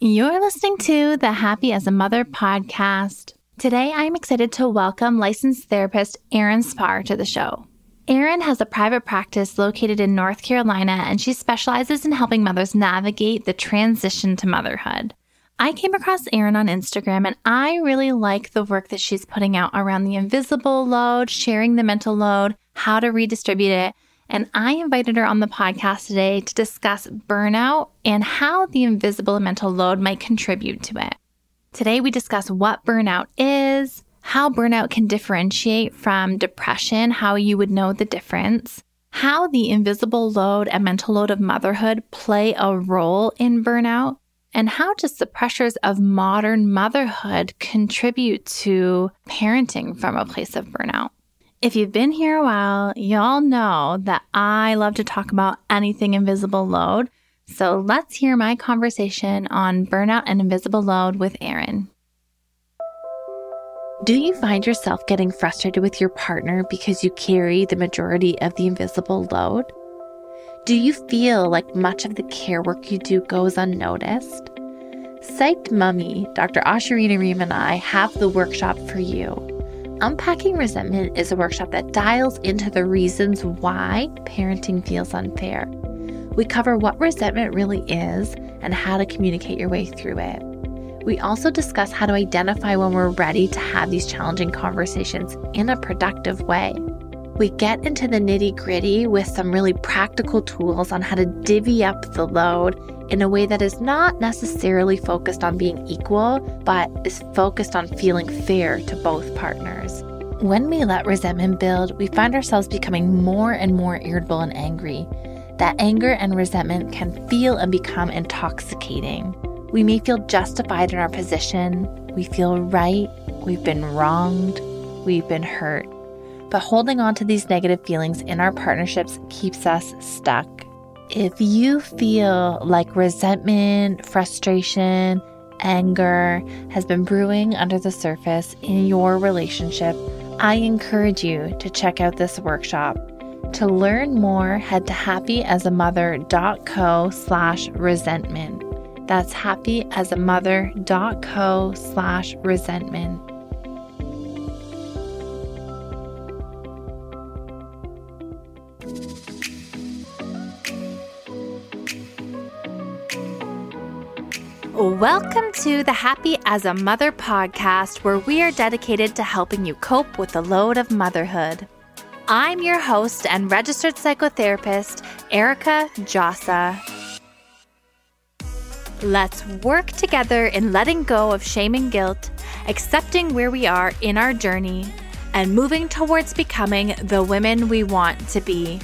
You're listening to the Happy as a Mother podcast. Today, I'm excited to welcome licensed therapist Erin Spahr to the show. Erin has a private practice located in North Carolina, and she specializes in helping mothers navigate the transition to motherhood. I came across Erin on Instagram, and I really like the work that she's putting out around the invisible load, sharing the mental load, how to redistribute it, and I invited her on the podcast today to discuss burnout and how the invisible mental load might contribute to it. Today, we discuss what burnout is, how burnout can differentiate from depression, how you would know the difference, how the invisible load and mental load of motherhood play a role in burnout, and how does the pressures of modern motherhood contribute to parenting from a place of burnout. If you've been here a while, y'all know that I love to talk about anything invisible load. So let's hear my conversation on burnout and invisible load with Erin. Do you find yourself getting frustrated with your partner because you carry the majority of the invisible load? Do you feel like much of the care work you do goes unnoticed? Psyched Mummy, Dr. Ashurina Ream, and I have the workshop for you. Unpacking Resentment is a workshop that dials into the reasons why parenting feels unfair. We cover what resentment really is and how to communicate your way through it. We also discuss how to identify when we're ready to have these challenging conversations in a productive way. We get into the nitty gritty with some really practical tools on how to divvy up the load in a way that is not necessarily focused on being equal, but is focused on feeling fair to both partners. When we let resentment build, we find ourselves becoming more and more irritable and angry. That anger and resentment can feel and become intoxicating. We may feel justified in our position, we feel right, we've been wronged, we've been hurt. But holding on to these negative feelings in our partnerships keeps us stuck. If you feel like resentment, frustration, anger has been brewing under the surface in your relationship, I encourage you to check out this workshop. To learn more, head to happyasamother.co slash resentment. That's happyasamother.co slash resentment. Welcome to the Happy as a Mother podcast, where we are dedicated to helping you cope with the load of motherhood. I'm your host and registered psychotherapist, Erica Djossa. Let's work together in letting go of shame and guilt, accepting where we are in our journey, and moving towards becoming the women we want to be.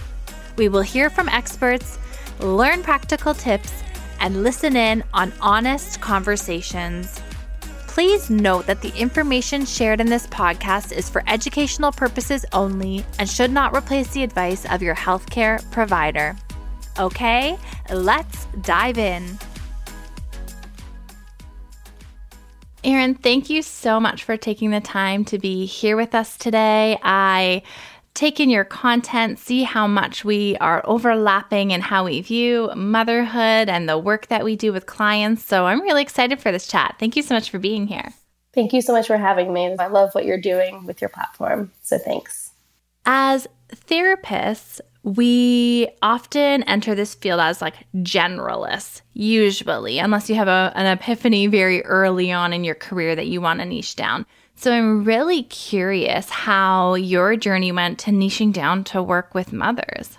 We will hear from experts, learn practical tips, and listen in on honest conversations. Please note that the information shared in this podcast is for educational purposes only and should not replace the advice of your healthcare provider. Okay, let's dive in. Erin, thank you so much for taking the time to be here with us today. I take in your content, see how much we are overlapping and how we view motherhood and the work that we do with clients. So I'm really excited for this chat. Thank you so much for being here. Thank you so much for having me. I love what you're doing with your platform. So thanks. As therapists, we often enter this field as like generalists, usually, unless you have a, an epiphany very early on in your career that you want to niche down. So I'm really curious how your journey went to niching down to work with mothers.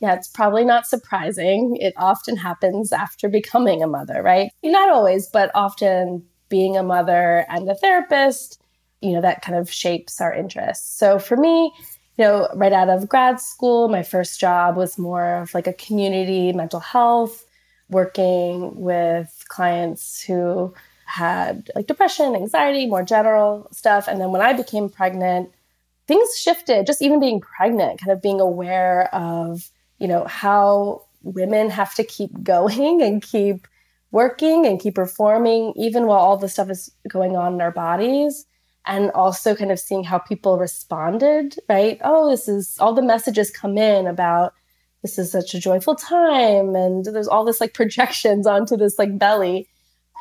Yeah, it's probably not surprising. It often happens after becoming a mother, right? Not always, but often being a mother and a therapist, you know, that kind of shapes our interests. So for me, you know, right out of grad school, my first job was more of like a community mental health, working with clients who had like depression, anxiety, more general stuff. And then when I became pregnant, things shifted, just even being pregnant, kind of being aware of, you know, how women have to keep going and keep working and keep performing, even while all the stuff is going on in our bodies. And also kind of seeing how people responded, right? Oh, this is all the messages come in about this is such a joyful time. And there's all this like projections onto this like belly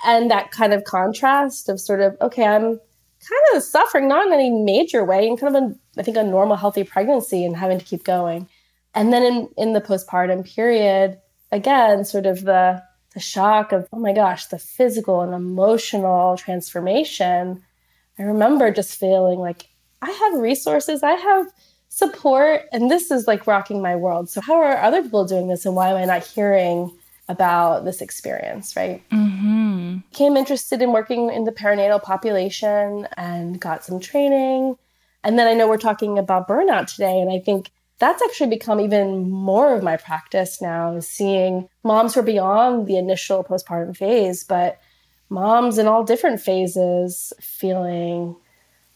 And that kind of contrast of sort of, okay, I'm kind of suffering, not in any major way, and kind of, a, I think, a normal, healthy pregnancy and having to keep going. And then in, in the postpartum period, again, sort of the, the shock of, oh my gosh, the physical and emotional transformation. I remember just feeling like I have resources, I have support, and this is like rocking my world. So, how are other people doing this, and why am I not hearing about this experience, right? Mm-hmm. Became interested in working in the perinatal population and got some training. And then I know we're talking about burnout today, and I think that's actually become even more of my practice now, seeing moms who are beyond the initial postpartum phase, but moms in all different phases feeling,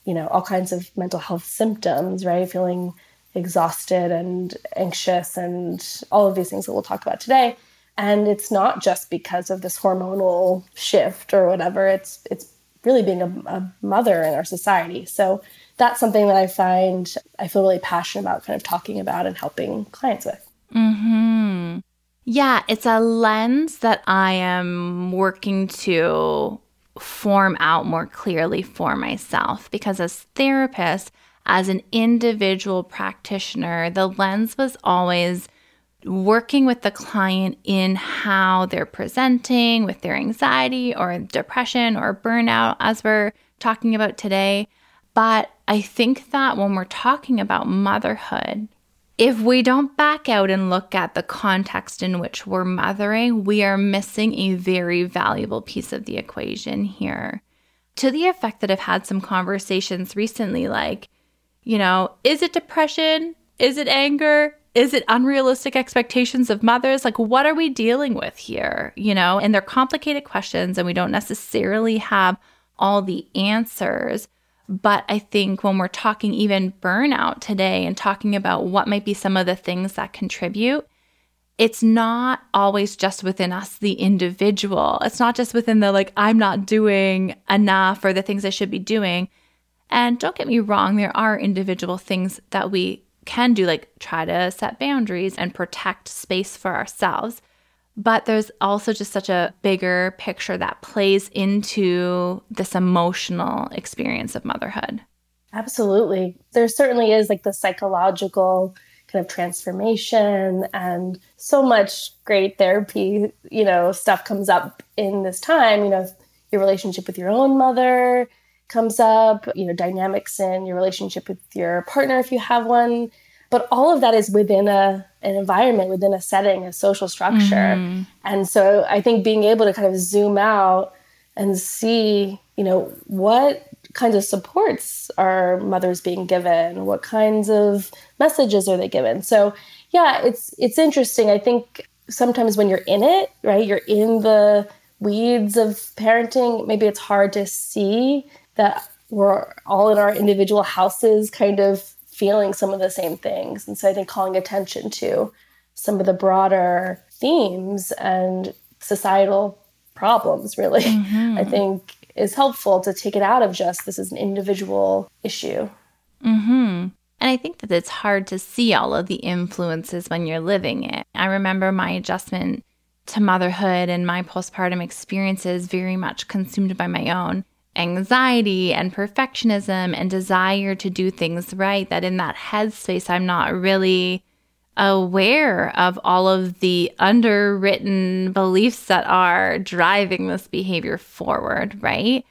you know, all kinds of mental health symptoms, right? Feeling exhausted and anxious and all of these things that we'll talk about today and it's not just because of this hormonal shift or whatever. It's it's really being a, a, mother in our society. So that's something that i find i feel really passionate about kind of talking about and helping clients with. Hmm yeah it's a lens that i am working to form out more clearly for myself because as therapists as an individual practitioner the lens was always working with the client in how they're presenting with their anxiety or depression or burnout, as we're talking about today. But I think that when we're talking about motherhood, if we don't back out and look at the context in which we're mothering, we are missing a very valuable piece of the equation here. To the effect that I've had some conversations recently, like, you know, is it depression? Is it anger? Is it unrealistic expectations of mothers? Like, what are we dealing with here? You know, and they're complicated questions, and we don't necessarily have all the answers. But I think when we're talking even burnout today and talking about what might be some of the things that contribute, it's not always just within us, the individual. It's not just within the like, I'm not doing enough or the things I should be doing. And don't get me wrong, there are individual things that we can do, like try to set boundaries and protect space for ourselves. But there's also just such a bigger picture that plays into this emotional experience of motherhood. Absolutely. There certainly is like the psychological kind of transformation and so much great therapy, you know, stuff comes up in this time, you know, your relationship with your own mother, comes up, you know, dynamics in your relationship with your partner if you have one. But all of that is within a an environment, within a setting, a social structure. Mm-hmm. And so I think being able to kind of zoom out and see, you know, what kinds of supports are mothers being given? What kinds of messages are they given? So yeah, it's it's interesting. I think sometimes when you're in it, right, you're in the weeds of parenting, maybe it's hard to see that we're all in our individual houses kind of feeling some of the same things. And so I think calling attention to some of the broader themes and societal problems really mm-hmm. i think is helpful to take it out of just this is an individual issue mm-hmm. and i think that it's hard to see all of the influences when you're living it i remember my adjustment to motherhood and my postpartum experiences very much consumed by my own anxiety and perfectionism and desire to do things right, that in that headspace, I'm not really aware of all of the underwritten beliefs that are driving this behavior forward, right?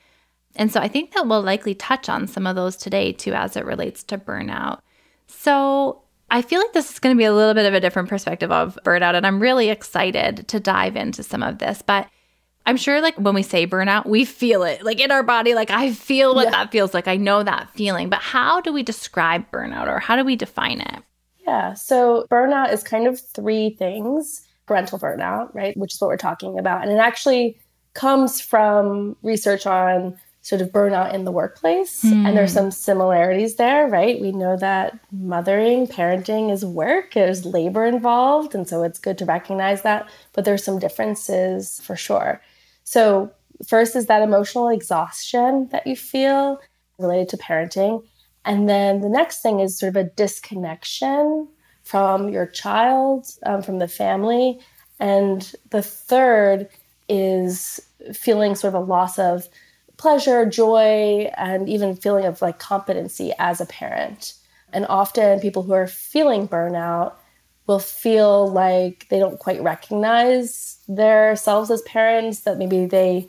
And so I think that we'll likely touch on some of those today too as it relates to burnout. So I feel like this is going to be a little bit of a different perspective of burnout, and I'm really excited to dive into some of this. But I'm sure like when we say burnout, we feel it like in our body. Like I feel what yeah. that feels like. I know that feeling. But how do we describe burnout or how do we define it? Yeah. So burnout is kind of three things parental burnout, right? Which is what we're talking about. And it actually comes from research on sort of burnout in the workplace. Mm. And there's hmm. some similarities there, right? We know that mothering, parenting is work, there's labor involved. And so it's good to recognize that. But there's some differences for sure. So, first is that emotional exhaustion that you feel related to parenting. And then the next thing is sort of a disconnection from your child, um, from the family. And the third is feeling sort of a loss of pleasure, joy, and even feeling of like competency as a parent. And often people who are feeling burnout will feel like they don't quite recognize themselves as parents, that maybe they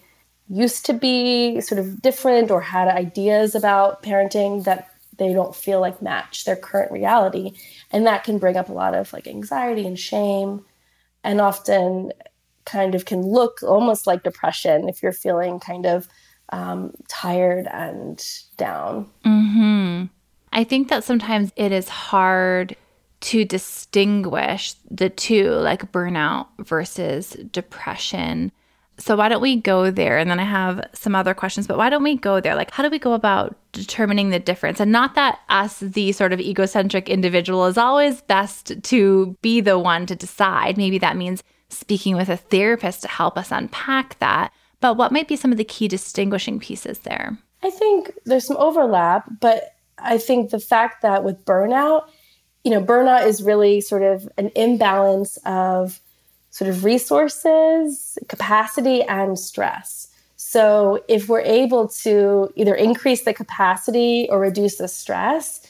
used to be sort of different or had ideas about parenting that they don't feel like match their current reality. And that can bring up a lot of like anxiety and shame, and often kind of can look almost like depression if you're feeling kind of um, tired and down. Mm-hmm. I think that sometimes it is hard to distinguish the two, like burnout versus depression. So, why don't we go there? And then I have some other questions, but why don't we go there? Like, how do we go about determining the difference? And not that us, the sort of egocentric individual, is always best to be the one to decide. Maybe that means speaking with a therapist to help us unpack that. But what might be some of the key distinguishing pieces there? I think there's some overlap, but I think the fact that with burnout, you know, burnout is really sort of an imbalance of sort of resources, capacity, and stress. So if we're able to either increase the capacity or reduce the stress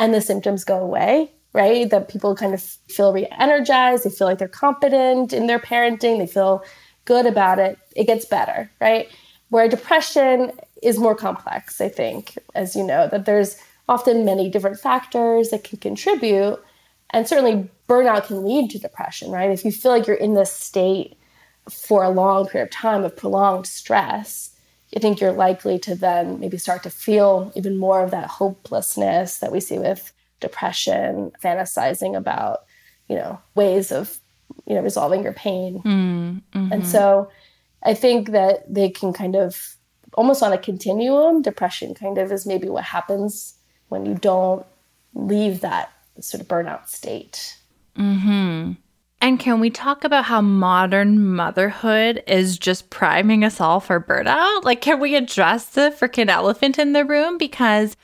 and the symptoms go away, right? That people kind of feel re energized, they feel like they're competent in their parenting, they feel good about it, it gets better, right? Where depression is more complex, I think, as you know, that there's often many different factors that can contribute. And certainly burnout can lead to depression, right? If you feel like you're in this state for a long period of time of prolonged stress, I think you're likely to then maybe start to feel even more of that hopelessness that we see with depression, fantasizing about, you know, ways of you know resolving your pain mm, hmm and so i think that they can kind of almost on a continuum depression kind of is maybe what happens when you don't leave that sort of burnout state hmm and can we talk about how modern motherhood is just priming us all for burnout? Like, can we address the freaking elephant in the room? Because,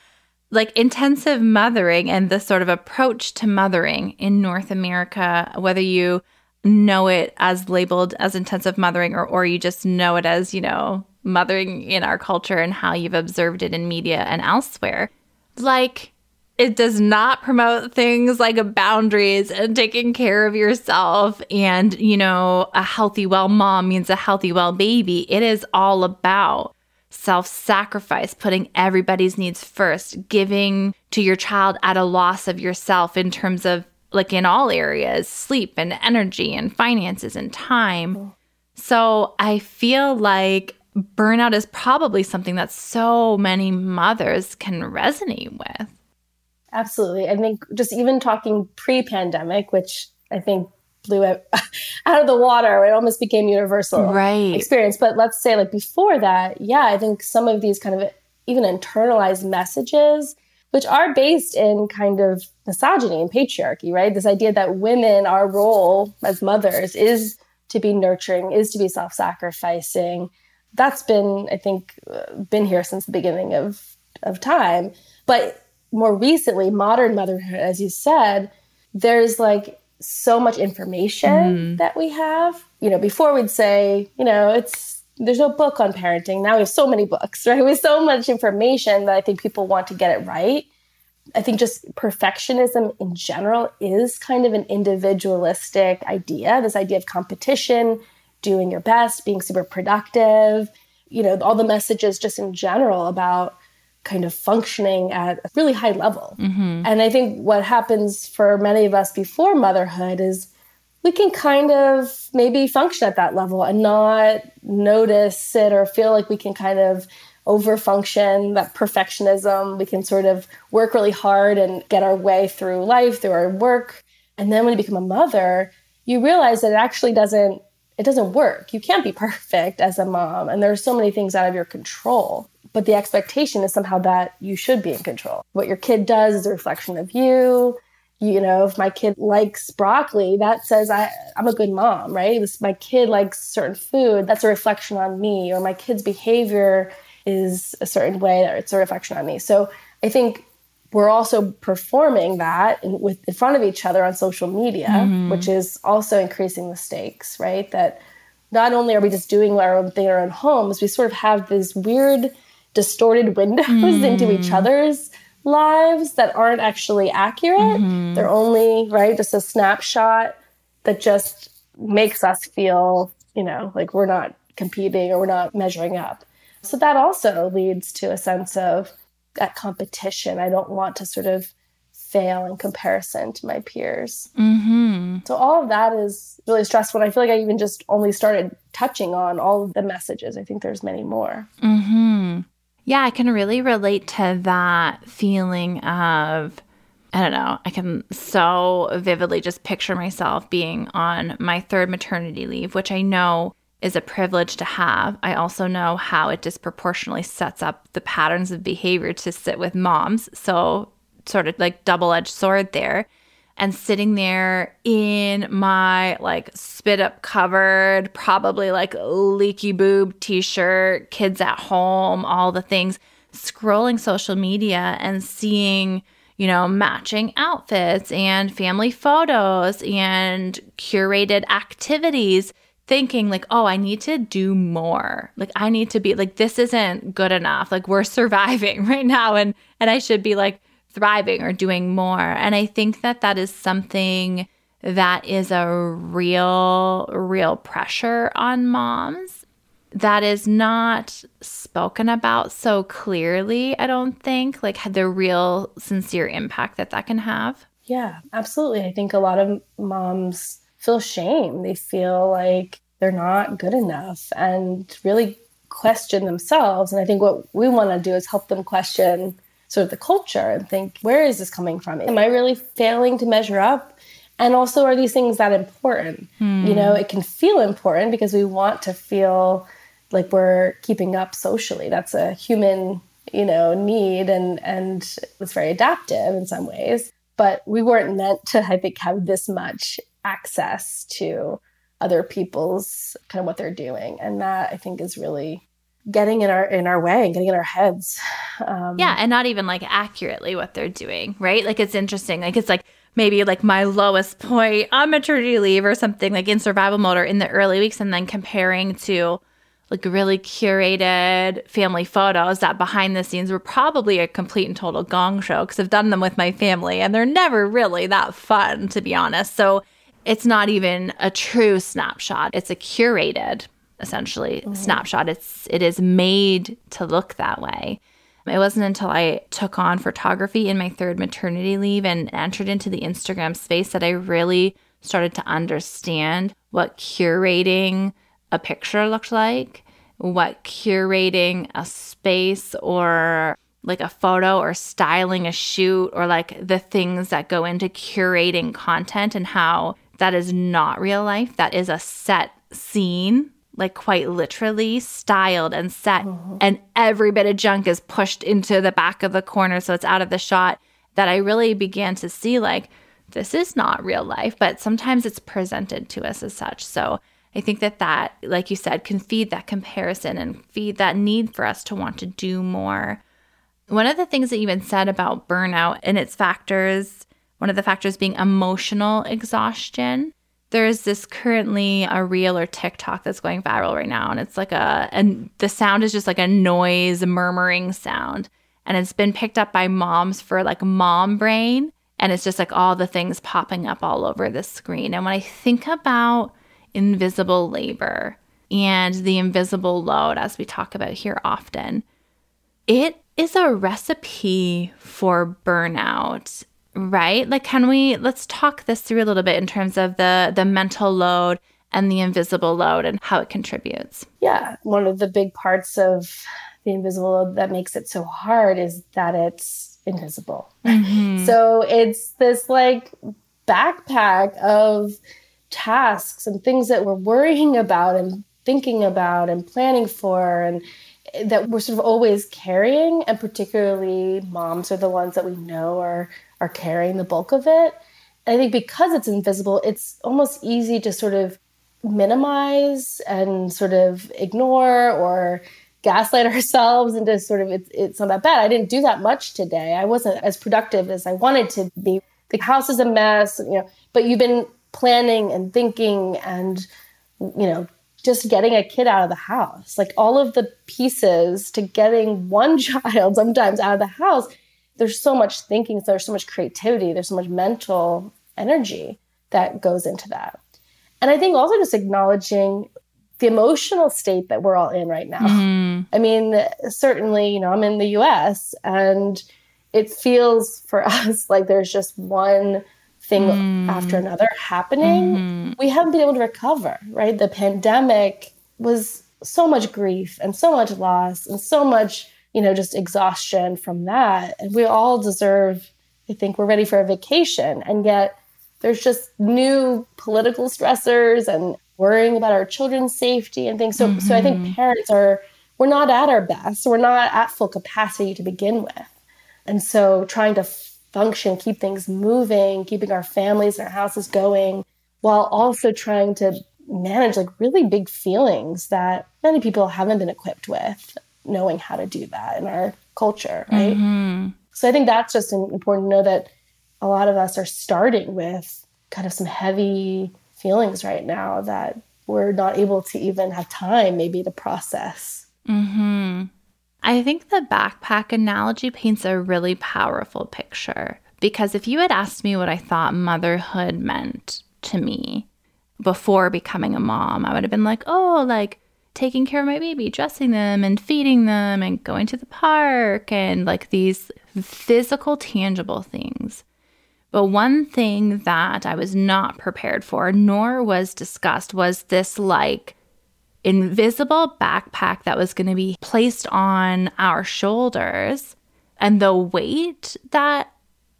like, intensive mothering and the sort of approach to mothering in North America, whether you know it as labeled as intensive mothering or, or you just know it as, you know, mothering in our culture and how you've observed it in media and elsewhere. Like, it does not promote things like boundaries and taking care of yourself and, you know, a healthy, well mom means a healthy, well baby. It is all about self sacrifice, putting everybody's needs first, giving to your child at a loss of yourself in terms of like in all areas sleep and energy and finances and time. So I feel like burnout is probably something that so many mothers can resonate with. Absolutely. I think just even talking pre pandemic, which I think blew it out of the water, it almost became universal right. experience. But let's say, like before that, yeah, I think some of these kind of even internalized messages which are based in kind of misogyny and patriarchy, right? This idea that women, our role as mothers is to be nurturing, is to be self sacrificing. That's been, I think, uh, been here since the beginning of, of time. But more recently, modern motherhood, as you said, there's like so much information mm. that we have. You know, before we'd say, you know, it's there's no book on parenting. Now we have so many books, right? We have so much information that I think people want to get it right. I think just perfectionism in general is kind of an individualistic idea. This idea of competition, doing your best, being super productive, you know, all the messages just in general about kind of functioning at a really high level. Mm-hmm. And I think what happens for many of us before motherhood is we can kind of maybe function at that level and not notice it or feel like we can kind of overfunction that perfectionism we can sort of work really hard and get our way through life through our work and then when you become a mother you realize that it actually doesn't it doesn't work you can't be perfect as a mom and there are so many things out of your control but the expectation is somehow that you should be in control what your kid does is a reflection of you you know, if my kid likes broccoli, that says I, I'm a good mom, right? If my kid likes certain food, that's a reflection on me, or my kid's behavior is a certain way, that it's a reflection on me. So I think we're also performing that in, with in front of each other on social media, mm-hmm. which is also increasing the stakes, right? That not only are we just doing our own thing in our own homes, we sort of have these weird, distorted windows mm. into each other's lives that aren't actually accurate. Mm-hmm. They're only, right, just a snapshot that just makes us feel, you know, like we're not competing or we're not measuring up. So that also leads to a sense of that competition. I don't want to sort of fail in comparison to my peers. Mm-hmm. So all of that is really stressful. And I feel like I even just only started touching on all of the messages. I think there's many more. Mm-hmm. Yeah, I can really relate to that feeling of. I don't know. I can so vividly just picture myself being on my third maternity leave, which I know is a privilege to have. I also know how it disproportionately sets up the patterns of behavior to sit with moms. So sort of like double edged sword there. And sitting there in my like spit up covered, probably like leaky boob t shirt, kids at home, all the things, scrolling social media and seeing, you know, matching outfits and family photos and curated activities thinking like oh i need to do more like i need to be like this isn't good enough like we're surviving right now and and i should be like thriving or doing more. And I think that that is something that is a real, real pressure on moms that is not spoken about so clearly, I don't think, like the real sincere impact that that can have. Yeah, absolutely. I think a lot of moms feel shame. They feel like they're not good enough and really question themselves. And I think what we want to do is help them question sort of the culture and think, where is this coming from? Am I really failing to measure up? And also, are these things that important? Hmm. You know, it can feel important because we want to feel like we're keeping up socially. That's a human, you know, need and and it's very adaptive in some ways. But we weren't meant to, I think, have this much access to other people's kind of what they're doing. And that I think is really getting in our in our way and getting in our heads. Um, yeah, and not even like accurately what they're doing, right? Like it's interesting. Like it's like maybe like my lowest point on maternity leave or something like in survival mode or in the early weeks, and then comparing to like really curated family photos that behind the scenes were probably a complete and total gong show because I've done them with my family and they're never really that fun to be honest. So it's not even a true snapshot. It's a curated essentially mm-hmm. snapshot. It's it is made to look that way. It wasn't until I took on photography in my third maternity leave and entered into the Instagram space that I really started to understand what curating a picture looked like, what curating a space or like a photo or styling a shoot or like the things that go into curating content and how that is not real life. That is a set scene like quite literally styled and set mm-hmm. and every bit of junk is pushed into the back of the corner so it's out of the shot that I really began to see like this is not real life but sometimes it's presented to us as such so I think that that like you said can feed that comparison and feed that need for us to want to do more one of the things that you even said about burnout and its factors one of the factors being emotional exhaustion. There's this currently a reel or TikTok that's going viral right now, and it's like a and the sound is just like a noise murmuring sound, and it's been picked up by moms for like mom brain, and it's just like all the things popping up all over the screen. And when I think about invisible labor and the invisible load, as we talk about here often, it is a recipe for burnout right? Like can we let's talk this through a little bit in terms of the the mental load and the invisible load and how it contributes. Yeah, one of the big parts of the invisible load that makes it so hard is that it's invisible. Mm-hmm. So it's this like backpack of tasks and things that we're worrying about and thinking about and planning for and that we're sort of always carrying and particularly moms are the ones that we know are are carrying the bulk of it. And I think because it's invisible, it's almost easy to sort of minimize and sort of ignore or gaslight ourselves into sort of it's, it's not that bad. I didn't do that much today. I wasn't as productive as I wanted to be. The house is a mess, you know, but you've been planning and thinking and you know just getting a kid out of the house. Like all of the pieces to getting one child sometimes out of the house, there's so much thinking, there's so much creativity, there's so much mental energy that goes into that. And I think also just acknowledging the emotional state that we're all in right now. Mm. I mean, certainly, you know, I'm in the US and it feels for us like there's just one thing mm. after another happening. Mm-hmm. We haven't been able to recover, right? The pandemic was so much grief and so much loss and so much, you know, just exhaustion from that. And we all deserve, I think we're ready for a vacation. And yet there's just new political stressors and worrying about our children's safety and things. So, mm-hmm. so I think mm-hmm. parents are, we're not at our best. We're not at full capacity to begin with. And so trying to function, keep things moving, keeping our families and our houses going, while also trying to manage like really big feelings that many people haven't been equipped with, knowing how to do that in our culture, right? Mm-hmm. So I think that's just important to know that a lot of us are starting with kind of some heavy feelings right now that we're not able to even have time maybe to process. Mm-hmm. I think the backpack analogy paints a really powerful picture because if you had asked me what I thought motherhood meant to me before becoming a mom, I would have been like, oh, like taking care of my baby, dressing them and feeding them and going to the park and like these physical, tangible things. But one thing that I was not prepared for, nor was discussed, was this like invisible backpack that was going to be placed on our shoulders and the weight that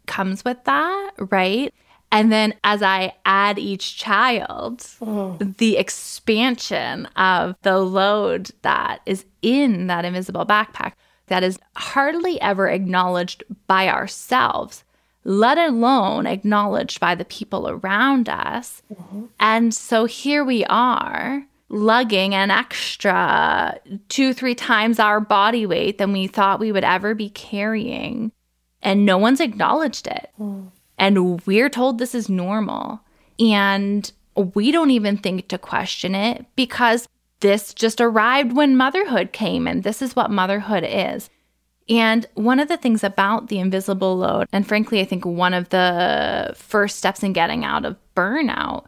comes with that, right? And then as I add each child, mm. the expansion of the load that is in that invisible backpack that is hardly ever acknowledged by ourselves, let alone acknowledged by the people around us. Mm-hmm. And so here we are lugging an extra two, three times our body weight than we thought we would ever be carrying. And no one's acknowledged it. Mm. And we're told this is normal. And we don't even think to question it because this just arrived when motherhood came, and this is what motherhood is. And one of the things about the invisible load, and frankly, I think one of the first steps in getting out of burnout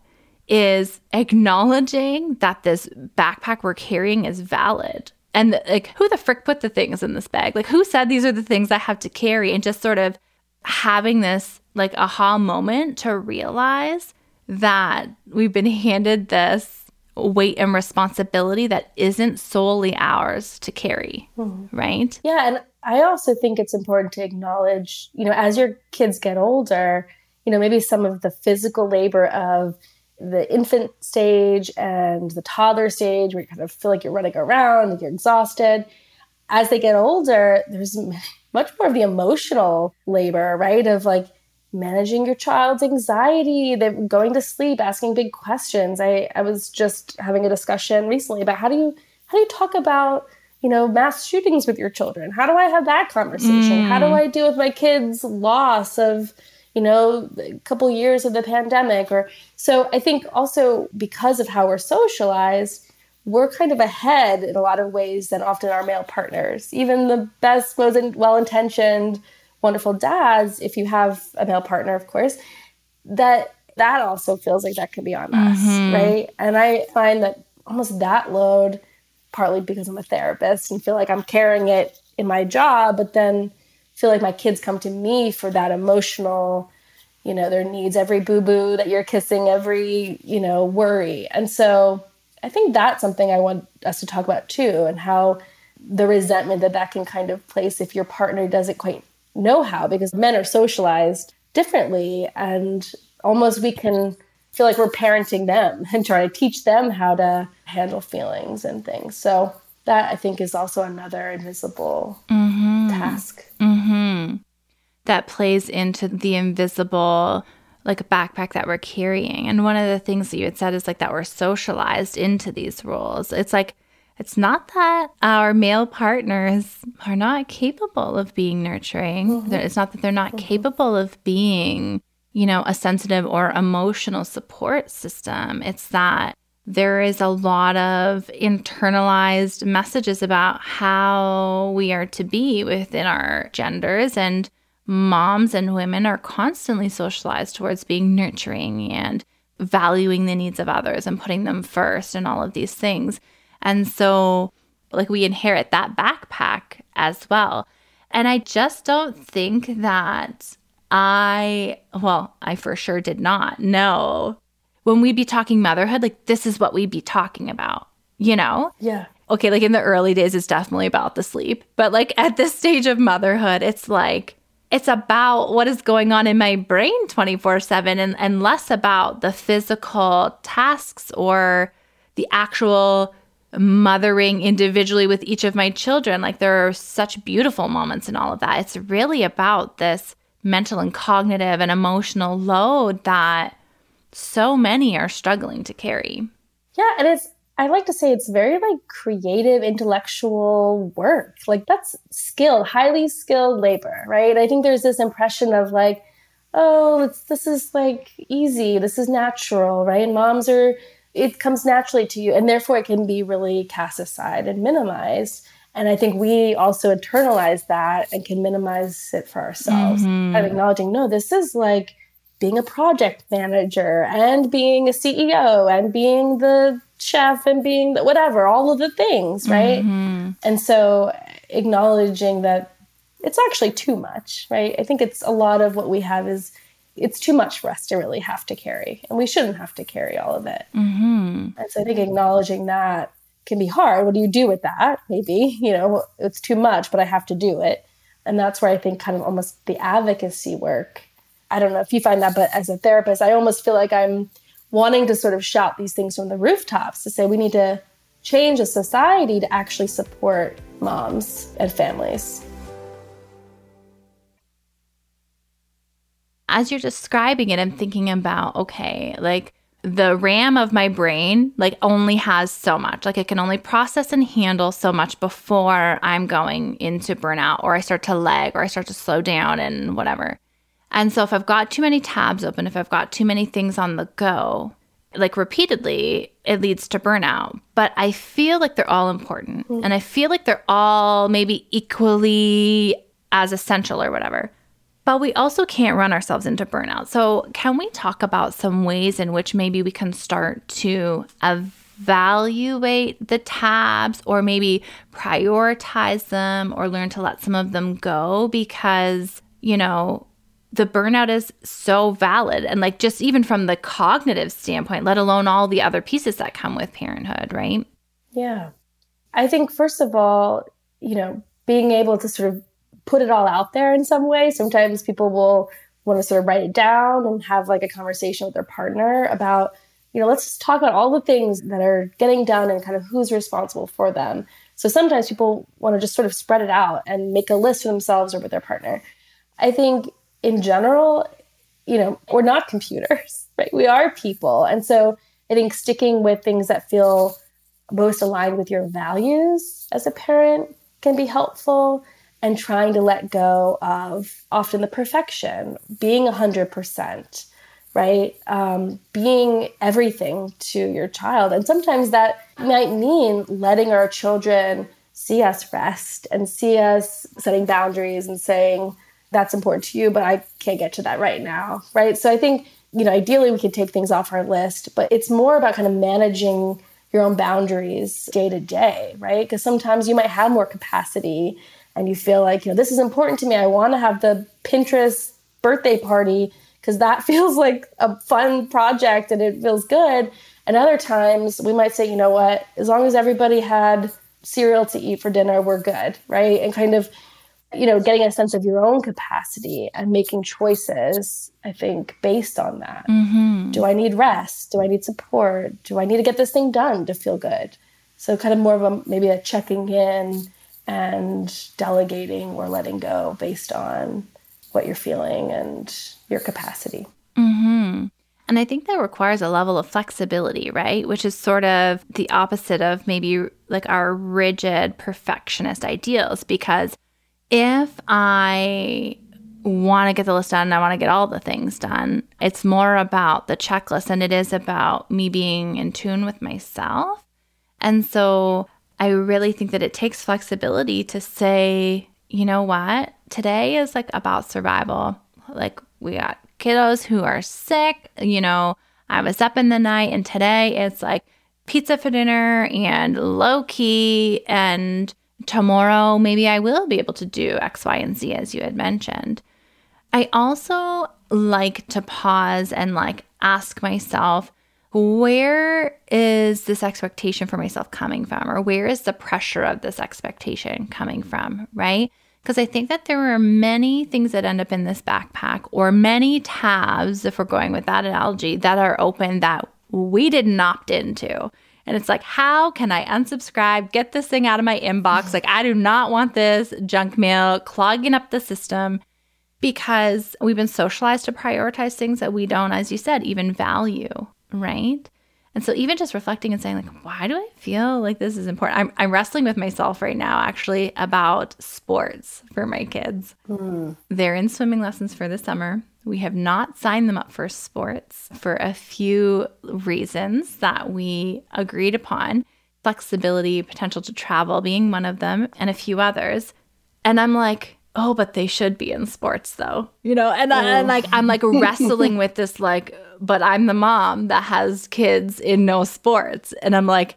is acknowledging that this backpack we're carrying is valid. And like, who the frick put the things in this bag? Like, who said these are the things I have to carry? And just sort of having this like aha moment to realize that we've been handed this weight and responsibility that isn't solely ours to carry. Mm-hmm. Right. Yeah. And I also think it's important to acknowledge, you know, as your kids get older, you know, maybe some of the physical labor of the infant stage and the toddler stage where you kind of feel like you're running around, like you're exhausted. As they get older, there's much more of the emotional labor, right? Of like managing your child's anxiety, they're going to sleep, asking big questions. I, I was just having a discussion recently about how do you how do you talk about you know mass shootings with your children? How do I have that conversation? Mm. How do mm. I deal with my kids' loss of you know, a couple years of the pandemic or so I think also because of how we're socialized, we're kind of ahead in a lot of ways than often our male partners. Even the best, most well-intentioned, wonderful dads, if you have a male partner, of course, that that also feels like that could be on us, mm-hmm. right? And I find that almost that load, partly because I'm a therapist and feel like I'm carrying it in my job, but then feel like my kids come to me for that emotional you know their needs every boo boo that you're kissing every you know worry and so i think that's something i want us to talk about too and how the resentment that that can kind of place if your partner doesn't quite know how because men are socialized differently and almost we can feel like we're parenting them and trying to teach them how to handle feelings and things so that I think is also another invisible mm-hmm. task. Mm-hmm. That plays into the invisible like a backpack that we're carrying. And one of the things that you had said is like that we're socialized into these roles. It's like it's not that our male partners are not capable of being nurturing. Mm-hmm. It's not that they're not mm-hmm. capable of being, you know, a sensitive or emotional support system. It's that there is a lot of internalized messages about how we are to be within our genders and moms and women are constantly socialized towards being nurturing and valuing the needs of others and putting them first and all of these things. And so like we inherit that backpack as well. And I just don't think that I, well, I for sure did not know when we'd be talking motherhood, like this is what we'd be talking about, you know? Yeah. Okay, like in the early days, it's definitely about the sleep. But like at this stage of motherhood, it's like, it's about what is going on in my brain 24 7 and, and less about the physical tasks or the actual mothering individually with each of my children. Like there are such beautiful moments in all of that. It's really about this mental and cognitive and emotional load that so many are struggling to carry. Yeah, and it's I like to say it's very like creative intellectual work. Like that's skilled, highly skilled labor, right? I think there's this impression of like oh, this is like easy, this is natural, right? And moms are it comes naturally to you and therefore it can be really cast aside and minimized and i think we also internalize that and can minimize it for ourselves mm-hmm. of acknowledging no this is like being a project manager and being a ceo and being the chef and being the whatever all of the things right mm-hmm. and so acknowledging that it's actually too much right i think it's a lot of what we have is it's too much for us to really have to carry, and we shouldn't have to carry all of it. Mm-hmm. And so I think acknowledging that can be hard. What do you do with that? Maybe you know it's too much, but I have to do it, and that's where I think kind of almost the advocacy work. I don't know if you find that, but as a therapist, I almost feel like I'm wanting to sort of shout these things from the rooftops to say we need to change a society to actually support moms and families. As you're describing it, I'm thinking about, okay, like the RAM of my brain like only has so much. Like it can only process and handle so much before I'm going into burnout or I start to lag or I start to slow down and whatever. And so if I've got too many tabs open, if I've got too many things on the go, like repeatedly, it leads to burnout. But I feel like they're all important. Mm. And I feel like they're all maybe equally as essential or whatever. But we also can't run ourselves into burnout. So, can we talk about some ways in which maybe we can start to evaluate the tabs or maybe prioritize them or learn to let some of them go? Because, you know, the burnout is so valid. And, like, just even from the cognitive standpoint, let alone all the other pieces that come with parenthood, right? Yeah. I think, first of all, you know, being able to sort of put it all out there in some way. Sometimes people will want to sort of write it down and have like a conversation with their partner about, you know, let's talk about all the things that are getting done and kind of who's responsible for them. So sometimes people want to just sort of spread it out and make a list for themselves or with their partner. I think in general, you know, we're not computers, right? We are people. And so I think sticking with things that feel most aligned with your values as a parent can be helpful and trying to let go of often the perfection, being 100%, right? Um, being everything to your child. And sometimes that might mean letting our children see us rest and see us setting boundaries and saying, that's important to you, but I can't get to that right now, right? So I think, you know, ideally we could take things off our list, but it's more about kind of managing your own boundaries day to day, right? Because sometimes you might have more capacity and you feel like, you know, this is important to me. I want to have the Pinterest birthday party because that feels like a fun project and it feels good. And other times we might say, you know what, as long as everybody had cereal to eat for dinner, we're good, right? And kind of, you know, getting a sense of your own capacity and making choices, I think, based on that. Mm-hmm. Do I need rest? Do I need support? Do I need to get this thing done to feel good? So, kind of more of a maybe a checking in and delegating or letting go based on what you're feeling and your capacity. Mm-hmm. And I think that requires a level of flexibility, right? Which is sort of the opposite of maybe like our rigid perfectionist ideals. Because if I want to get the list done and I want to get all the things done. It's more about the checklist and it is about me being in tune with myself. And so I really think that it takes flexibility to say, you know what? Today is like about survival. Like we got kiddos who are sick, you know, I was up in the night and today it's like pizza for dinner and low key and tomorrow maybe I will be able to do X, Y, and Z as you had mentioned. I also like to pause and like ask myself, where is this expectation for myself coming from? Or where is the pressure of this expectation coming from? Right. Because I think that there are many things that end up in this backpack or many tabs, if we're going with that analogy, that are open that we didn't opt into. And it's like, how can I unsubscribe, get this thing out of my inbox? Like, I do not want this junk mail clogging up the system because we've been socialized to prioritize things that we don't, as you said, even value, right? And so even just reflecting and saying like, why do I feel like this is important? I'm, I'm wrestling with myself right now actually about sports for my kids. Mm. They're in swimming lessons for the summer. We have not signed them up for sports for a few reasons that we agreed upon. Flexibility, potential to travel being one of them, and a few others. And I'm like, oh, but they should be in sports though, you know? And, I, and like, I'm like wrestling with this, like, but I'm the mom that has kids in no sports. And I'm like,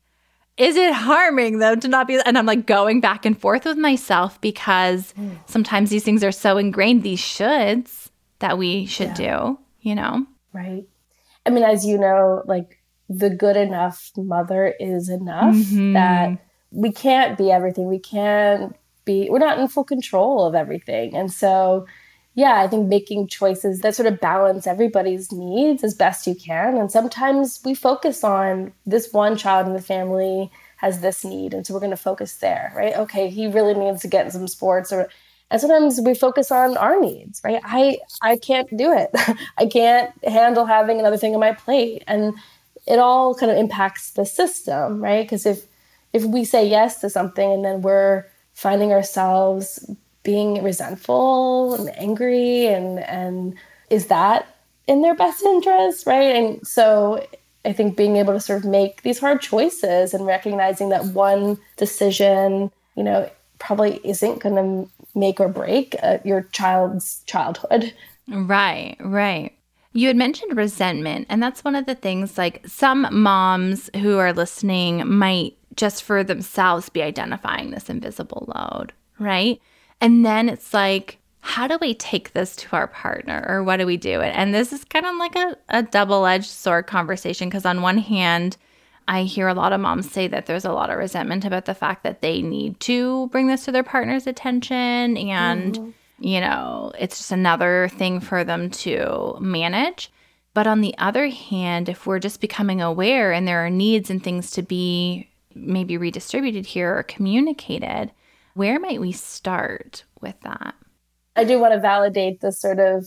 is it harming them to not be? And I'm like going back and forth with myself because sometimes these things are so ingrained, these shoulds that we should yeah. do, you know? Right. I mean, as you know, like the good enough mother is enough mm-hmm. that we can't be everything. We can't be we're not in full control of everything. And so yeah i think making choices that sort of balance everybody's needs as best you can. And sometimes we focus on this one child in the family has this need and so we're going to focus there right? Okay he really needs to get in some sports or and sometimes we focus on our needs right? I i can't do it. I can't handle having another thing on my plate. And it all kind of impacts the system right? Because if if we say yes to something and then we're finding ourselves being resentful and angry and and is that in their best interest right? And so i think being able to sort of make these hard choices and recognizing that one decision you know probably isn't going to make or break uh, your child's childhood. Right right. You had mentioned resentment and that's one of the things like some moms who are listening might just for themselves be identifying this invisible load, right? And then it's like, how do we take this to our partner or what do we do? And this is kind of like a, a double edged sword conversation because, on one hand, I hear a lot of moms say that there's a lot of resentment about the fact that they need to bring this to their partner's attention. And, mm-hmm. you know, it's just another thing for them to manage. But on the other hand, if we're just becoming aware and there are needs and things to be maybe redistributed here or communicated, where might we start with that? I do want to validate the sort of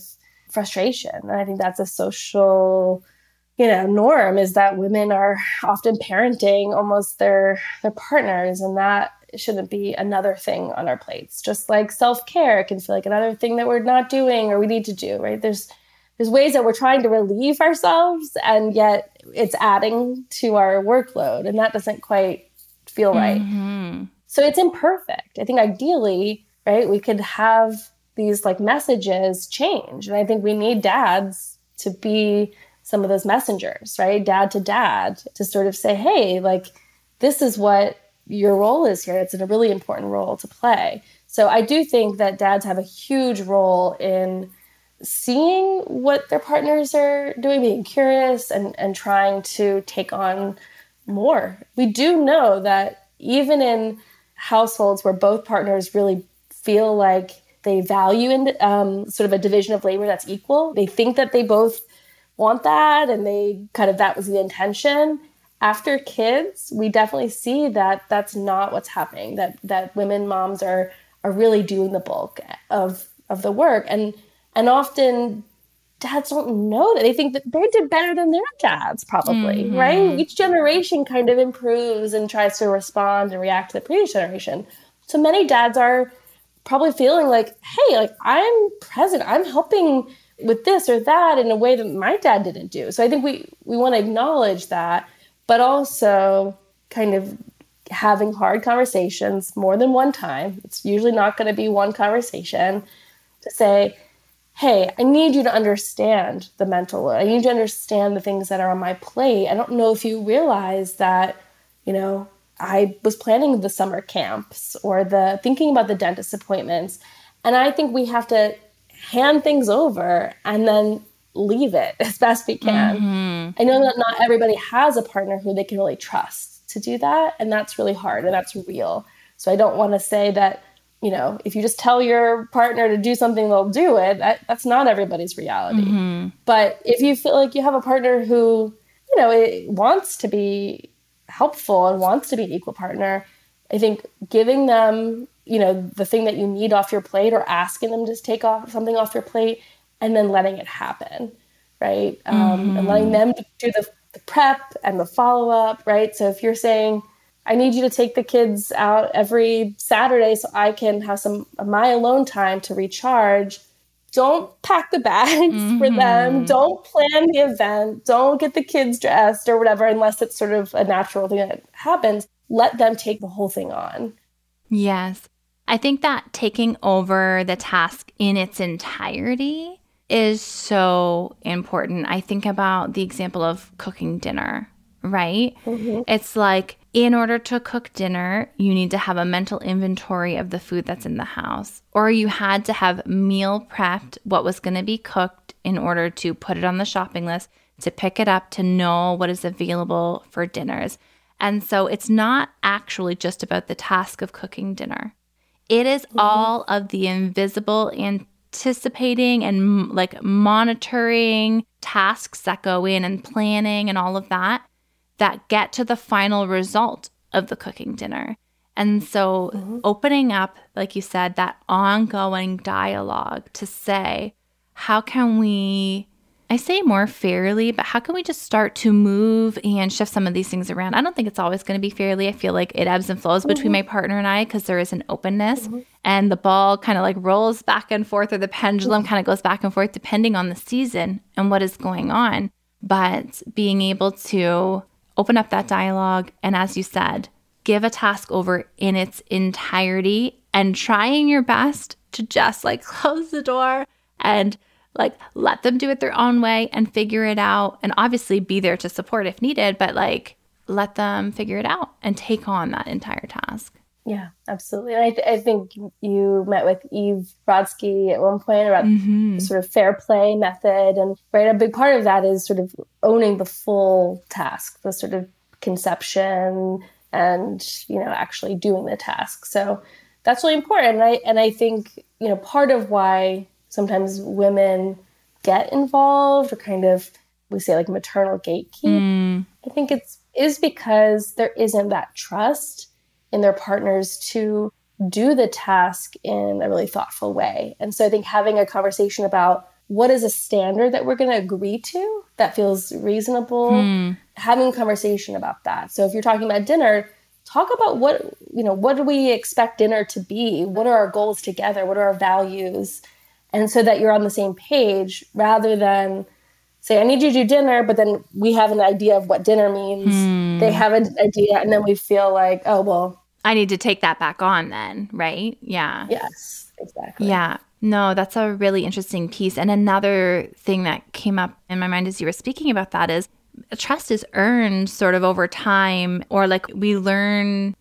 frustration. And I think that's a social, you know, norm is that women are often parenting almost their their partners and that shouldn't be another thing on our plates. Just like self-care can feel like another thing that we're not doing or we need to do, right? There's there's ways that we're trying to relieve ourselves and yet it's adding to our workload and that doesn't quite feel right. Mm-hmm. so it's imperfect. I think ideally right we could have these like messages change and i think we need dads to be some of those messengers right? Dad to dad to sort of say hey like this is what your role is here. It's a really important role to play. So i do think that dads have a huge role in seeing what their partners are doing, being curious and, and trying to take on more. We do know that even in households where both partners really feel like they value in um, sort of a division of labor that's equal, they think that they both want that and they kind of that was the intention. After kids, we definitely see that that's not what's happening. That that women moms are are really doing the bulk of of the work and and often dads don't know that. They think that they did better than their dads, probably, mm-hmm. right? Each generation kind of improves and tries to respond and react to the previous generation. So many dads are probably feeling like, hey, like I'm present, I'm helping with this or that in a way that my dad didn't do. So I think we we want to acknowledge that, but also kind of having hard conversations more than one time. It's usually not going to be one conversation to say, hey, I need you to understand the mental load. I need you to understand the things that are on my plate. I don't know if you realize that, you know, I was planning the summer camps or the thinking about the dentist appointments. And I think we have to hand things over and then leave it as best we can. Mm-hmm. I know that not everybody has a partner who they can really trust to do that. And that's really hard and that's real. So I don't want to say that, you know, if you just tell your partner to do something, they'll do it. That, that's not everybody's reality. Mm-hmm. But if you feel like you have a partner who, you know, wants to be helpful and wants to be an equal partner, I think giving them, you know, the thing that you need off your plate or asking them to take off something off your plate and then letting it happen, right? Um, mm-hmm. And letting them do the, the prep and the follow up, right? So if you're saying, I need you to take the kids out every Saturday so I can have some of my alone time to recharge don't pack the bags mm-hmm. for them. Mm-hmm. Don't plan the event. Don't get the kids dressed or whatever, unless it's sort of a natural thing that happens. Let them take the whole thing on. Yes. I think that taking over the task in its entirety is so important. I think about the example of cooking dinner, right? Mm-hmm. It's like in order to cook dinner, you need to have a mental inventory of the food that's in the house, or you had to have meal prepped what was going to be cooked in order to put it on the shopping list, to pick it up, to know what is available for dinners. And so it's not actually just about the task of cooking dinner. It is mm-hmm. all of the invisible anticipating and like monitoring tasks that go in and planning and all of that that get to the final result of the cooking dinner. And so, mm-hmm. opening up, like you said, that ongoing dialogue to say, how can we, I say more fairly, but how can we just start to move and shift some of these things around? I don't think it's always going to be fairly. I feel like it ebbs and flows mm-hmm. between my partner and I because there is an openness mm-hmm. and the ball kind of like rolls back and forth, or the pendulum kind of goes back and forth depending on the season and what is going on. But being able to open up that dialogue. And as you said, give a task over in its entirety and trying your best to just like close the door and like let them do it their own way and figure it out. And obviously be there to support if needed, but like let them figure it out and take on that entire task. Yeah, absolutely. And I, th- I think you met with Eve Rodsky at one point about mm-hmm. the sort of fair play method. And right, a big part of that is sort of owning the full task, the sort of conception and, you know, actually doing the task. So that's really important. And I, and I think, you know, part of why sometimes women get involved or kind of, we say like maternal gatekeep, mm. I think it's is because there isn't that trust in their partners to do the task in a really thoughtful way. And so I think having a conversation about what is a standard that we're going to agree to that feels reasonable, hmm. having a conversation about that. So if you're talking about dinner, talk about what, you know, what do we expect dinner to be? What are our goals together? What are our values? And so that you're on the same page rather than say, I need you to do dinner, but then we have an idea of what dinner means. Hmm. They have an idea, and then we feel like, oh, well. I need to take that back on then, right? Yeah. Yes, exactly. Yeah. No, that's a really interesting piece. And another thing that came up in my mind as you were speaking about that is trust is earned sort of over time, or like we learn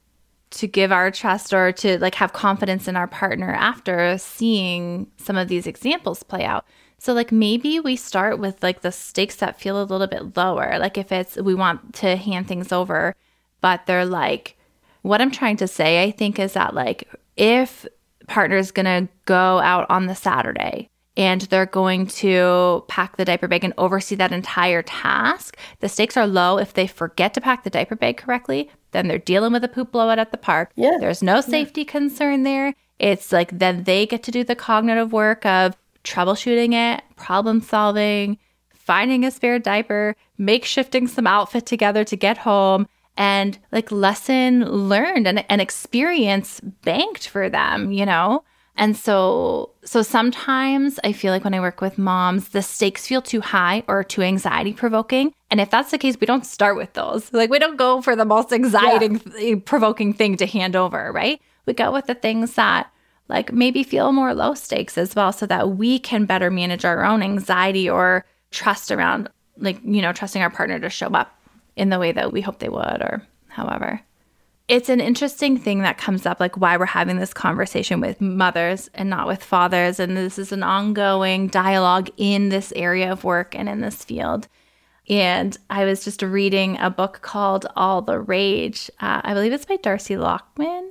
to give our trust or to like have confidence in our partner after seeing some of these examples play out. So like maybe we start with like the stakes that feel a little bit lower. Like if it's we want to hand things over, but they're like what I'm trying to say I think is that like if partner is going to go out on the Saturday and they're going to pack the diaper bag and oversee that entire task, the stakes are low if they forget to pack the diaper bag correctly, then they're dealing with a poop blowout at the park. Yeah. There's no safety yeah. concern there. It's like then they get to do the cognitive work of troubleshooting it, problem solving, finding a spare diaper, makeshifting some outfit together to get home, and like lesson learned and an experience banked for them, you know? And so so sometimes I feel like when I work with moms, the stakes feel too high or too anxiety provoking. And if that's the case, we don't start with those. Like we don't go for the most anxiety provoking thing to hand over, right? We go with the things that like maybe feel more low stakes as well so that we can better manage our own anxiety or trust around like, you know, trusting our partner to show up in the way that we hope they would or however it's an interesting thing that comes up, like why we're having this conversation with mothers and not with fathers. And this is an ongoing dialogue in this area of work and in this field. And I was just reading a book called All the Rage. Uh, I believe it's by Darcy Lockman.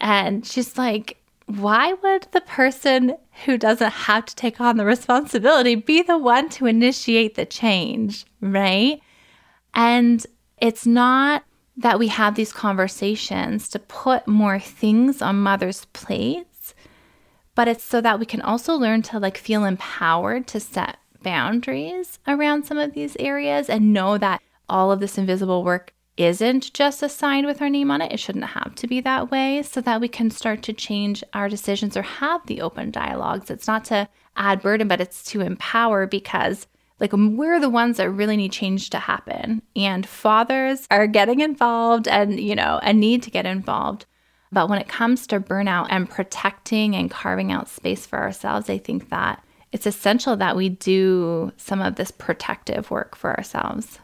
And she's like, why would the person who doesn't have to take on the responsibility be the one to initiate the change? Right. And it's not that we have these conversations to put more things on mothers' plates, but it's so that we can also learn to like feel empowered to set boundaries around some of these areas and know that all of this invisible work isn't just assigned with our name on it. It shouldn't have to be that way so that we can start to change our decisions or have the open dialogues. It's not to add burden, but it's to empower because like we're the ones that really need change to happen. And fathers are getting involved and, you know, a need to get involved. But when it comes to burnout and protecting and carving out space for ourselves, I think that it's essential that we do some of this protective work for ourselves.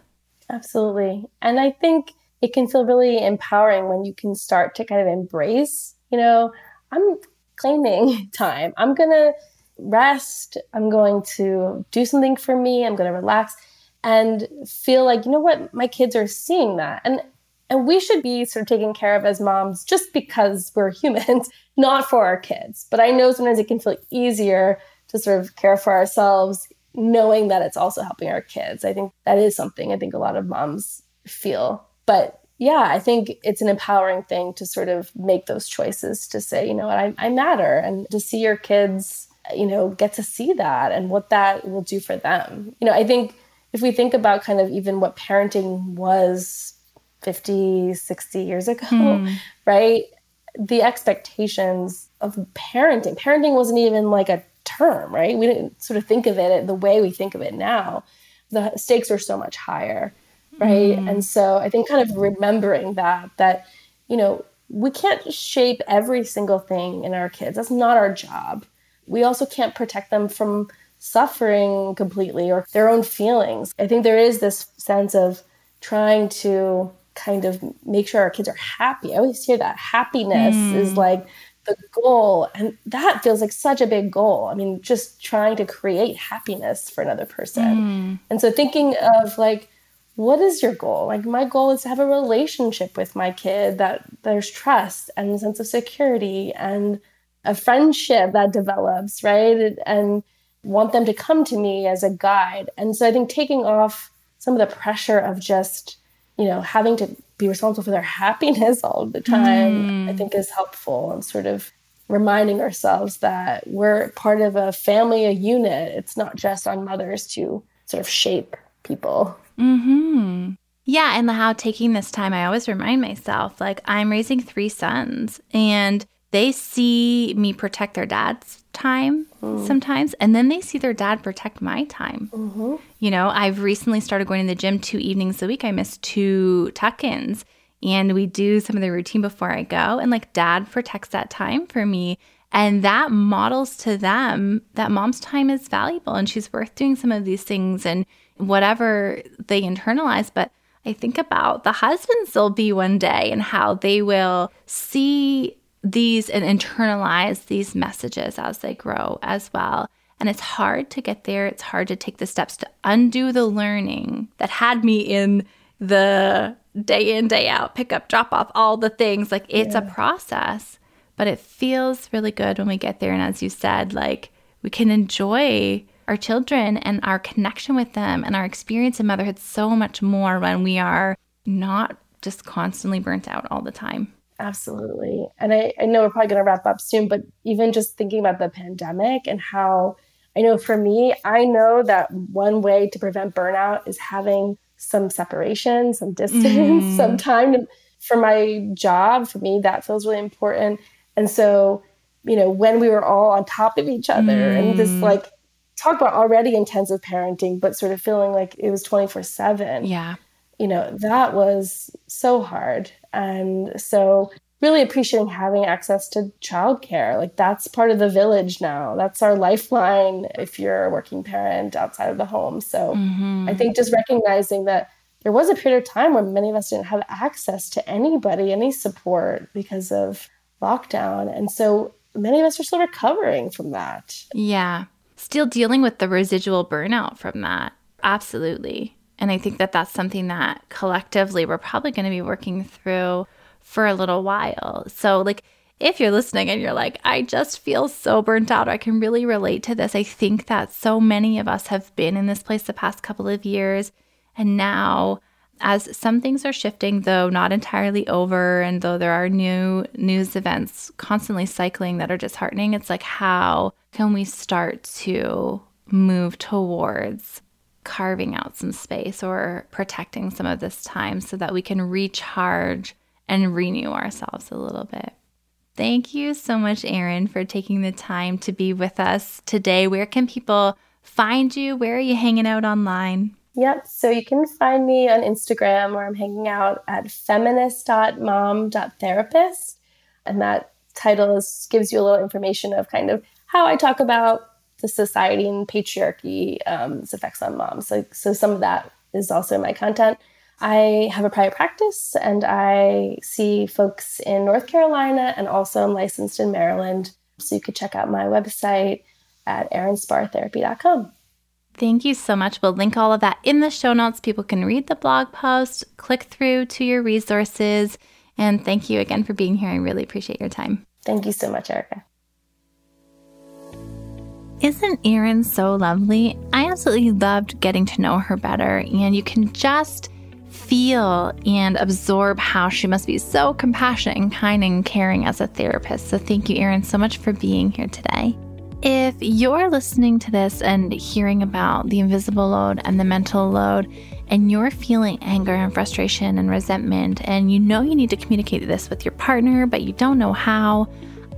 Absolutely. And I think it can feel really empowering when you can start to kind of embrace, you know, I'm claiming time. I'm going to rest. I'm going to do something for me. I'm going to relax and feel like, you know what, my kids are seeing that. And and we should be sort of taken care of as moms just because we're humans, not for our kids. But I know sometimes it can feel easier to sort of care for ourselves, knowing that it's also helping our kids. I think that is something I think a lot of moms feel. But yeah, I think it's an empowering thing to sort of make those choices to say, you know what, I, I matter and to see your kids you know, get to see that and what that will do for them. You know, I think if we think about kind of even what parenting was 50, 60 years ago, mm. right? The expectations of parenting, parenting wasn't even like a term, right? We didn't sort of think of it the way we think of it now. The stakes are so much higher, right? Mm. And so I think kind of remembering that, that, you know, we can't shape every single thing in our kids. That's not our job we also can't protect them from suffering completely or their own feelings. I think there is this sense of trying to kind of make sure our kids are happy. I always hear that happiness mm. is like the goal. And that feels like such a big goal. I mean, just trying to create happiness for another person. Mm. And so thinking of like, what is your goal? Like my goal is to have a relationship with my kid that there's trust and a sense of security and a friendship that develops, right? And want them to come to me as a guide. And so I think taking off some of the pressure of just, you know, having to be responsible for their happiness all the time, mm. I think is helpful and sort of reminding ourselves that we're part of a family, a unit. It's not just on mothers to sort of shape people. Hmm. Yeah, and how taking this time, I always remind myself, like I'm raising three sons, and they see me protect their dad's time mm. sometimes, and then they see their dad protect my time. Mm-hmm. You know, I've recently started going to the gym two evenings a week. I miss two tuck ins, and we do some of the routine before I go. And like, dad protects that time for me. And that models to them that mom's time is valuable and she's worth doing some of these things and whatever they internalize. But I think about the husbands they'll be one day and how they will see these and internalize these messages as they grow as well. And it's hard to get there. It's hard to take the steps to undo the learning that had me in the day in, day out, pick up, drop off, all the things. Like it's yeah. a process, but it feels really good when we get there. And as you said, like we can enjoy our children and our connection with them and our experience in motherhood so much more when we are not just constantly burnt out all the time. Absolutely. And I, I know we're probably going to wrap up soon, but even just thinking about the pandemic and how I know for me, I know that one way to prevent burnout is having some separation, some distance, mm. some time to, for my job. For me, that feels really important. And so you know, when we were all on top of each other mm. and this mm. like talk about already intensive parenting, but sort of feeling like it was 24 7. Yeah. You know, that was so hard. And so, really appreciating having access to childcare. Like, that's part of the village now. That's our lifeline if you're a working parent outside of the home. So, mm-hmm. I think just recognizing that there was a period of time where many of us didn't have access to anybody, any support because of lockdown. And so, many of us are still recovering from that. Yeah still dealing with the residual burnout from that. Absolutely. And I think that that's something that collectively we're probably going to be working through for a little while. So, like, if you're listening and you're like, I just feel so burnt out, I can really relate to this. I think that so many of us have been in this place the past couple of years. And now, as some things are shifting, though not entirely over, and though there are new news events constantly cycling that are disheartening, it's like, how can we start to move towards carving out some space or protecting some of this time so that we can recharge and renew ourselves a little bit? Thank you so much, Erin, for taking the time to be with us today. Where can people find you? Where are you hanging out online? Yep. So you can find me on Instagram where I'm hanging out at feminist.mom.therapist. And that title is, gives you a little information of kind of how I talk about the society and patriarchy, um, its effects on moms. So, so some of that is also in my content. I have a private practice and I see folks in North Carolina and also I'm licensed in Maryland. So you could check out my website at erinspahrtherapy.com. Thank you so much. We'll link all of that in the show notes. People can read the blog post, click through to your resources. And thank you again for being here. I really appreciate your time. Thank you so much, Erica. Isn't Erin so lovely? I absolutely loved getting to know her better, and you can just feel and absorb how she must be so compassionate and kind and caring as a therapist. So, thank you, Erin, so much for being here today. If you're listening to this and hearing about the invisible load and the mental load, and you're feeling anger and frustration and resentment, and you know you need to communicate this with your partner, but you don't know how,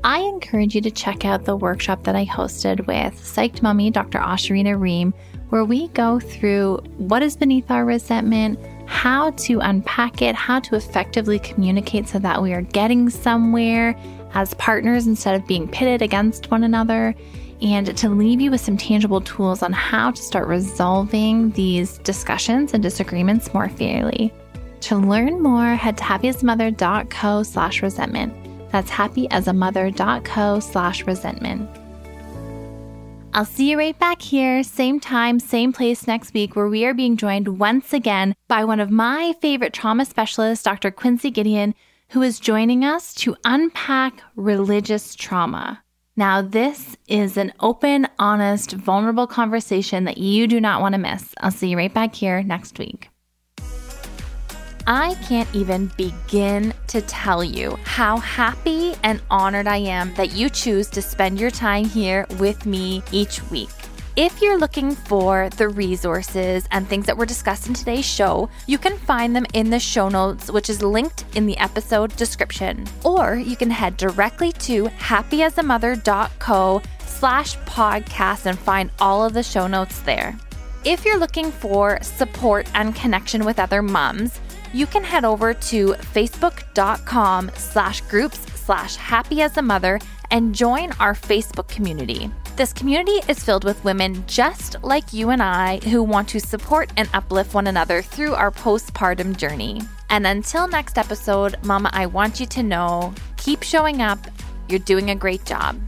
I encourage you to check out the workshop that I hosted with Psyched Mommy, Dr. Ashurina Ream, where we go through what is beneath our resentment, how to unpack it, how to effectively communicate so that we are getting somewhere as partners instead of being pitted against one another, and to leave you with some tangible tools on how to start resolving these discussions and disagreements more fairly. To learn more, head to happyasamother.co slash resentment. That's happyasamother.co slash resentment. I'll see you right back here, same time, same place next week, where we are being joined once again by one of my favorite trauma specialists, Dr. Quincy Gideon, who is joining us to unpack religious trauma. Now, this is an open, honest, vulnerable conversation that you do not want to miss. I'll see you right back here next week. I can't even begin to tell you how happy and honored I am that you choose to spend your time here with me each week. If you're looking for the resources and things that were discussed in today's show, you can find them in the show notes, which is linked in the episode description. Or you can head directly to happyasamother.co slash podcast and find all of the show notes there. If you're looking for support and connection with other moms, you can head over to facebook.com slash groups slash happy as a mother and join our Facebook community. This community is filled with women just like you and I who want to support and uplift one another through our postpartum journey. And until next episode, Mama, I want you to know keep showing up. You're doing a great job.